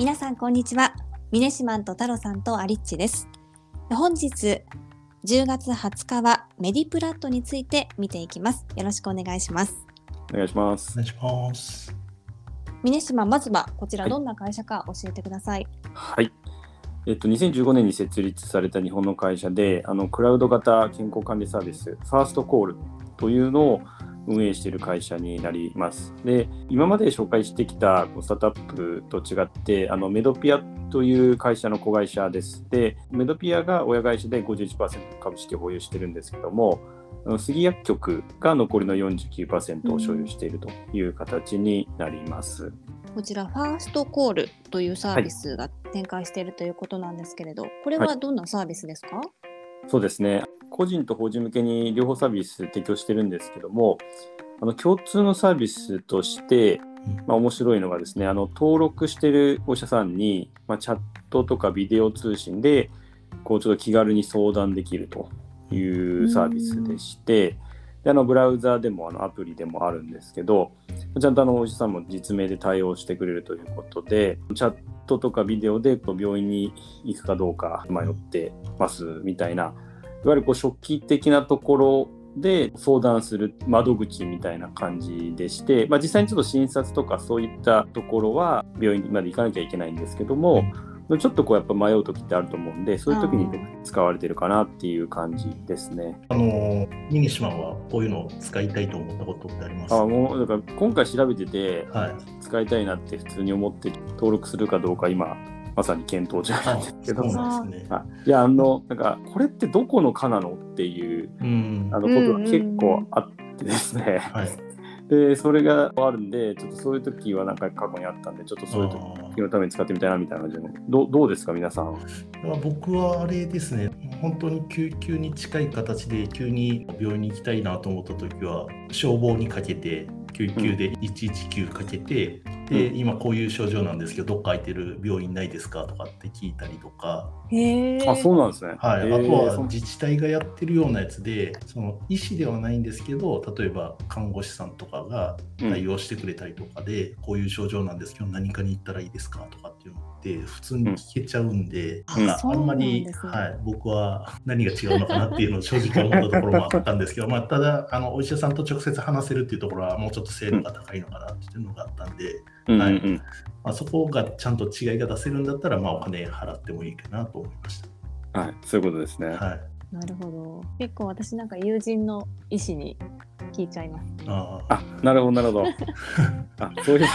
皆さんこんにちは。ミネシマンと太郎さんとアリッチです。本日10月20日はメディプラットについて見ていきます。よろしくお願いします。お願いします。お願いします。ミネシマンまずはこちらどんな会社か教えてください、はい。えっと、2015年に設立された日本の会社であのクラウド型健康管理サービスファーストコールというのを運営している会社になります。で今まで紹介してきたスタートアップと違ってあのメドピアという会社の子会社です。でメドピアが親会社で51%株式を保有してるんですけども杉薬局が残りの49%を所有しているという形になります。こちらファーストコールというサービスが展開しているということなんですけれど、これはどんなサービスですか、そうですね。個人と法人向けに両方サービス提供してるんですけどもあの共通のサービスとして、まあ、面白いのがですねあの登録してるお医者さんに、まあ、チャットとかビデオ通信でこうちょっと気軽に相談できるというサービスでしてであのブラウザでもあのアプリでもあるんですけどちゃんとあのお医者さんも実名で対応してくれるということでチャットとかビデオでこう病院に行くかどうか迷ってますみたいないわゆるこう初期的なところで相談する窓口みたいな感じでして、まあ、実際にちょっと診察とかそういったところは病院まで行かなきゃいけないんですけども、ちょっとこうやっぱ迷う時ってあると思うんでそういう時に使われてるかなっていう感じですね。あのミニシマンはこういうのを使いたいと思ったことってあります？あもうだから今回調べててはい。使いたいなって普通に思って登録するかどうか今まさに検討中なんですけどそうなんですね。あいやあのなんかこれってどこの科なのっていううん。あのことが結構あってですね、はい。でそれがあるんでちょっとそういう時はなんか過去にあったんでちょっとそういう時のために使ってみたいなみたいな感じでどうどうですか皆さんまあ僕はあれですね、本当に救急に近い形で急に病院に行きたいなと思った時は、消防にかけて、救急で119かけて、で、うん。今こういう症状なんですけど、どっか空いてる病院ないですかとかって聞いたりとか、あそうなんですね。はい、あとは自治体がやってるようなやつで、その医師ではないんですけど、例えば看護師さんとかが対応してくれたりとかで、こういう症状なんですけど、何かに行ったらいいですかとかっていうのって、普通に聞けちゃうんで、うん。あんまり、ねはい、僕は何が違うのかなっていうのを正直思ったところもあったんですけど、まあ、ただあの、お医者さんと直接話せるっていうところは、もうちょっと精度が高いのかなっていうのがあったんで、うんうんうん。まあ、そこがちゃんと違いが出せるんだったら、まあ、お金払ってもいいかなと思いましはい。そういうことですね、た。はいなるほど。結構私なんか友人の医師に聞いちゃいます。あー。あなるほどなるほど。あそういう。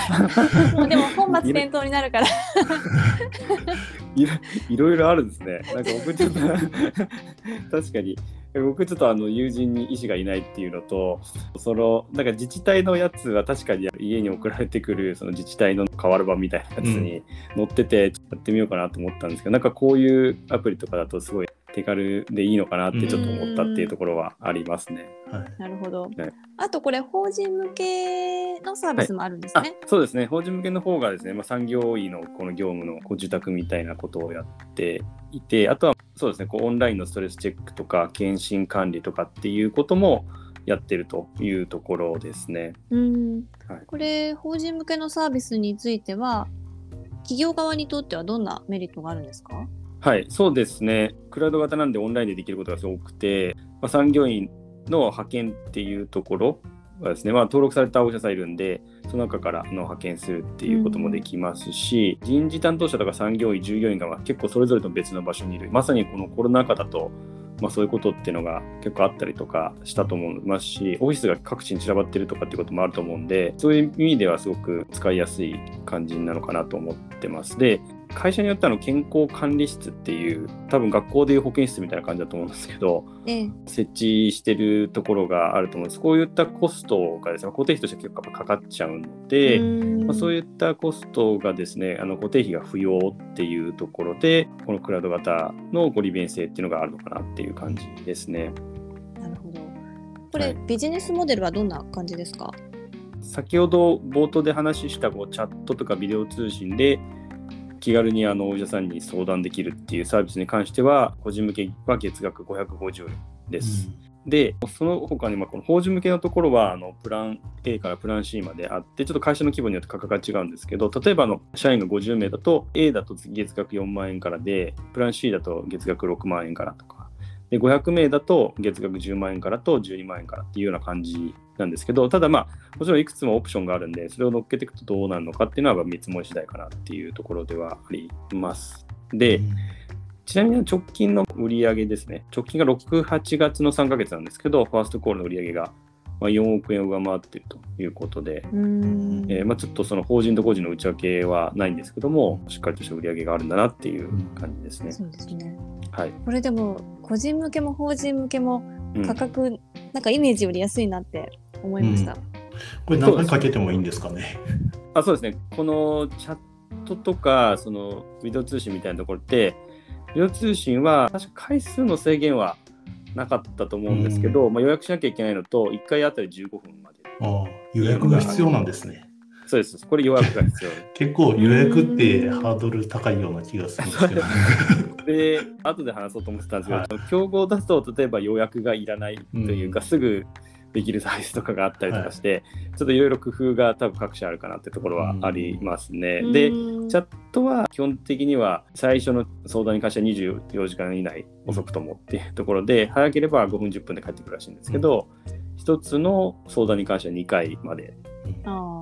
もうでも本末転倒になるから。いろいろいろあるんですね。なんか僕ちょっと確かに。僕ちょっとあの友人に医師がいないっていうのとそのなんか自治体のやつは確かに家に送られてくるその自治体の変わる版みたいなやつに載っててやってみようかなと思ったんですけど、なんかこういうアプリとかだとすごい手軽でいいのかなってちょっと思ったっていうところはありますね。はい。なるほど、はい。あとこれ法人向けのサービスもあるんですあね、そうですね。法人向けの方がですね、まあ、産業医のこの業務のこう受託みたいなことをやっていてあとはそうですねこうオンラインのストレスチェックとか検診管理とかっていうこともやってるというところですね。うん。はい。これ法人向けのサービスについては企業側にとってはどんなメリットがあるんですか？はい、そうですね。クラウド型なんでオンラインでできることがすごくて、まあ、産業医の派遣っていうところはですね、まあ、登録されたお医者さんいるんで、その中からの派遣するっていうこともできますし、人事担当者とか産業医、従業員が結構それぞれの別の場所にいる、まさにこのコロナ禍だと、まあ、そういうことっていうのが結構あったりとかしたと思いますし、オフィスが各地に散らばってるとかってこともあると思うんで、そういう意味ではすごく使いやすい感じなのかなと思ってます。で、会社によってはあの健康管理室っていう多分学校でいう保健室みたいな感じだと思うんですけどええ。設置してるところがあると思うんです。こういったコストがですね固定費として結構やっぱかかっちゃうので、まあ、そういういったコストがですねあの固定費が不要っていうところでこのクラウド型のご利便性っていうのがあるのかなっていう感じですね。なるほど。これ、はい。ビジネスモデルはどんな感じですか？先ほど冒頭で話したこうチャットとかビデオ通信で気軽にあのお医者さんに相談できるっていうサービスに関しては個人向けは月額550円です。で、その他に、この法人向けのところは、あのプラン A からプラン C まであって、ちょっと会社の規模によって価格が違うんですけど、例えばの社員が50名だと、A だと月額4万円からで、プラン C だと月額6万円からとか、で500名だと月額10万円からと12万円からっていうような感じなんですけど、ただまあ、もちろんいくつもオプションがあるんで、それを乗っけていくとどうなるのかっていうのは見積もり次第かなっていうところではあります。で、うん。ちなみに直近の売上ですね、直近が6、8月の3ヶ月なんですけど、ファーストコールの売上が4億円を上回っているということで、えー、まあ、ちょっとその法人と個人の内訳はないんですけども、しっかりとした売上があるんだなっていう感じですね。そうですね。はい、これでも、個人向けも法人向けも価格、うん、なんかイメージより安いなって思いました。うん、これ何回かけてもいいんですかね？あそうですね、このチャットとか、そのビデオ通信みたいなところって、ビデオ通信は確か回数の制限はなかったと思うんですけど、まあ、予約しなきゃいけないのと、1回あたり15分まで。ああ、予約が必要なんですね。そうです、これ予約が必要。結構予約ってハードル高いような気がするんですけど、ね。で、後で話そうと思ってたんですけど、はい、競合だと例えば予約がいらないというか、うん、すぐできるサイズとかがあったりとかして、はい、ちょっといろいろ工夫が多分各社あるかなってところはありますね。うん、で、チャットは基本的には最初の相談に関しては24時間以内遅くともっていうところで、早ければ5分10分で帰ってくるらしいんですけど、うん、1つの相談に関しては2回まで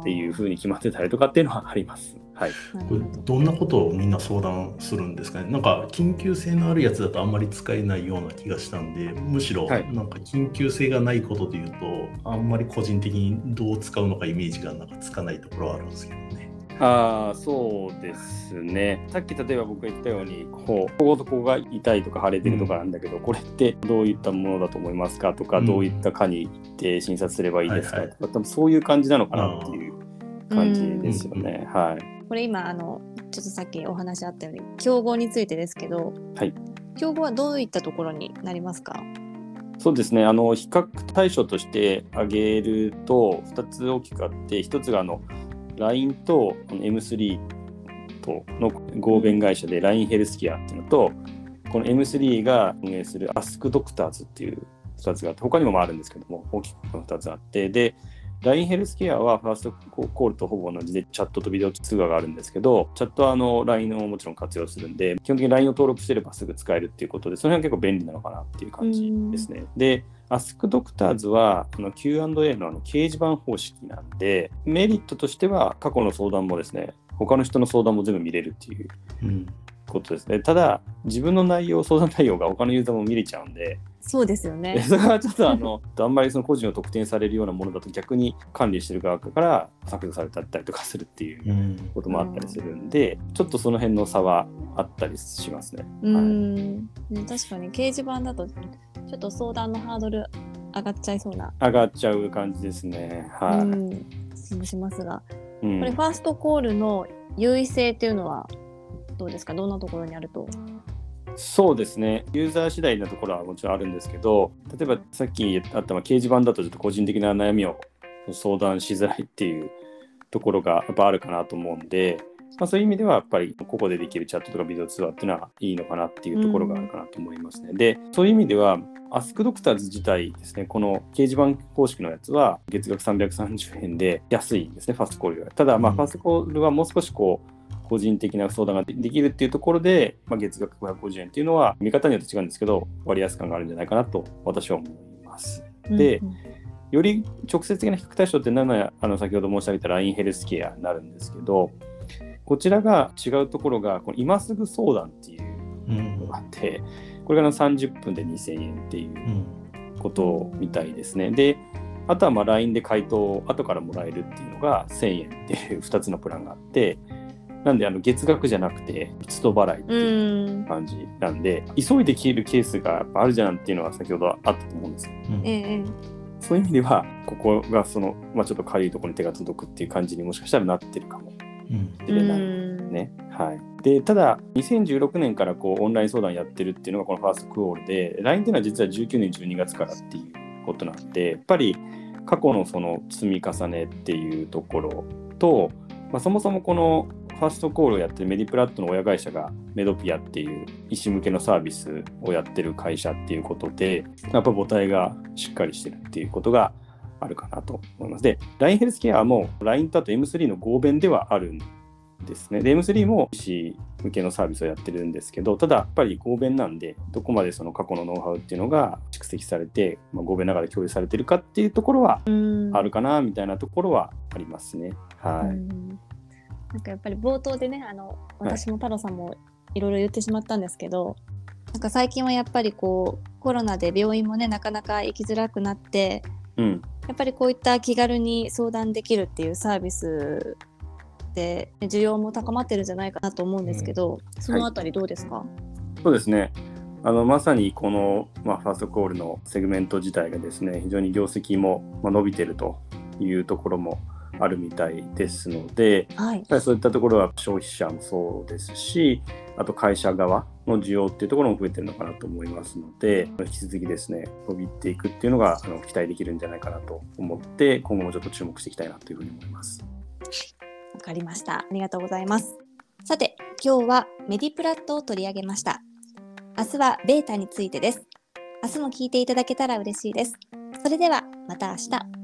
っていうふうに決まってたりとかっていうのはあります。はい、これどんなことをみんな相談するんですかね？なんか緊急性のあるやつだとあんまり使えないような気がしたんでむしろなんか緊急性がないことでいうと、あんまり個人的にどう使うのかイメージがなんかつかないところはあるんですけどね。ああそうですね。さっき例えば僕が言ったようにこうこことここが痛いとか腫れてるとかなんだけど、うん、これってどういったものだと思いますかとか、うん、どういった科に行って診察すればいいですかとか、はいはい、多分そういう感じなのかなっていう感じですよね。はいこれ今あのちょっとさっきお話あったように競合についてですけど、はい、競合はどういったところになりますか？そうですね。あの比較対象として挙げると2つ大きくあって1つがあの LINE と M3 との合弁会社で LINE ヘルスケアっていうのとこの M3 が運営する Ask Doctors っていう2つがあって他にもあるんですけども大きくこの2つあってで LINE ヘルスケアはファーストコールとほぼ同じでチャットとビデオ通話があるんですけど、チャットはあの LINE をもちろん活用するんで、基本的に LINE を登録してればすぐ使えるっていうことで、その辺は結構便利なのかなっていう感じですね。で、Ask Doctors はあの Q&A のあの掲示板方式なんで、メリットとしては過去の相談もですね、他の人の相談も全部見れるっていうことですね。ただ、自分の内容、相談内容が他のユーザーも見れちゃうんで、そうですよね。それはちょっとあの、あんまりその個人を特定されるようなものだと逆に管理してる側から削除されたりとかするっていうこともあったりするんで、うん、ちょっとその辺の差はあったりしますね。うん、はい、確かに掲示板だとちょっと相談のハードル上がっちゃいそうな。上がっちゃう感じですね。はい。うん、しますが、これファーストコールの優位性っていうのはどうですか？どんなところにあると？そうですね、ユーザー次第なところはもちろんあるんですけど、例えばさっきあった掲示板だとちょっと個人的な悩みを相談しづらいっていうところがやっぱあるかなと思うんで、まあ、そういう意味ではやっぱりここでできるチャットとかビデオ通話っていうのはいいのかなっていうところがあるかなと思いますね。うん、で、そういう意味では AskDoctors 自体ですね、この掲示板方式のやつは月額330円で安いんですね、ファストコールより。ただ、まあ、ファストコールはもう少しこう、個人的な相談ができるっていうところで、まあ、月額550円っていうのは見方によって違うんですけど割安感があるんじゃないかなと私は思います。で、うんうん、より直接的な比較対象って何ならあの先ほど申し上げた LINE ヘルスケアになるんですけどこちらが違うところがこの今すぐ相談っていうのがあって、うん、これが30分で2000円っていうことみたいですね。であとはまあ LINE で回答を後からもらえるっていうのが1000円っていう2つのプランがあって、なんであの月額じゃなくて一度払いっていう感じなんで、急いで消えるケースがやっぱあるじゃんっていうのは先ほどあったと思うんですよ。うん。そういう意味ではここがその、まあ、ちょっと軽いところに手が届くっていう感じにもしかしたらなってるかも。しれない。ね。はい、でただ2016年からこうオンライン相談やってるっていうのがこのファーストクオールで LINE っていうのは実は19年12月からっていうことなんでやっぱり過去のその積み重ねっていうところとまあ、そもそもこのファーストコールをやってるメディプラットの親会社がメドピアっていう医師向けのサービスをやってる会社っていうことで、やっぱ母体がしっかりしてるっていうことがあるかなと思います。で、LINE ヘルスケアも LINE とあと M3 の合弁ではあるんですね。で、M3 も医師向けのサービスをやってるんですけど、ただやっぱり合弁なんで、どこまでその過去のノウハウっていうのが蓄積されて、まあ、合弁の中で共有されてるかっていうところはあるかなみたいなところはありますね。はい。なんかやっぱり冒頭でね、あの私も太郎さんもいろいろ言ってしまったんですけど、はい、なんか最近はやっぱりこうコロナで病院もねなかなか行きづらくなって、うん、やっぱりこういった気軽に相談できるっていうサービスで需要も高まってるんじゃないかなと思うんですけど、うん、そのあたりどうですか、はい、そうですね。あのまさにこの、まあ、ファーストコールのセグメント自体がですね非常に業績も伸びてるというところもあるみたいですので、はい、そういったところは消費者もそうですしあと会社側の需要っていうところも増えてるのかなと思いますので引き続きですね伸びていくっていうのがあの期待できるんじゃないかなと思って今後もちょっと注目していきたいなというふうに思います。わかりました。ありがとうございます。さて、今日はメディプラットを取り上げました。明日はベータについてです。明日も聞いていただけたら嬉しいです。それではまた明日。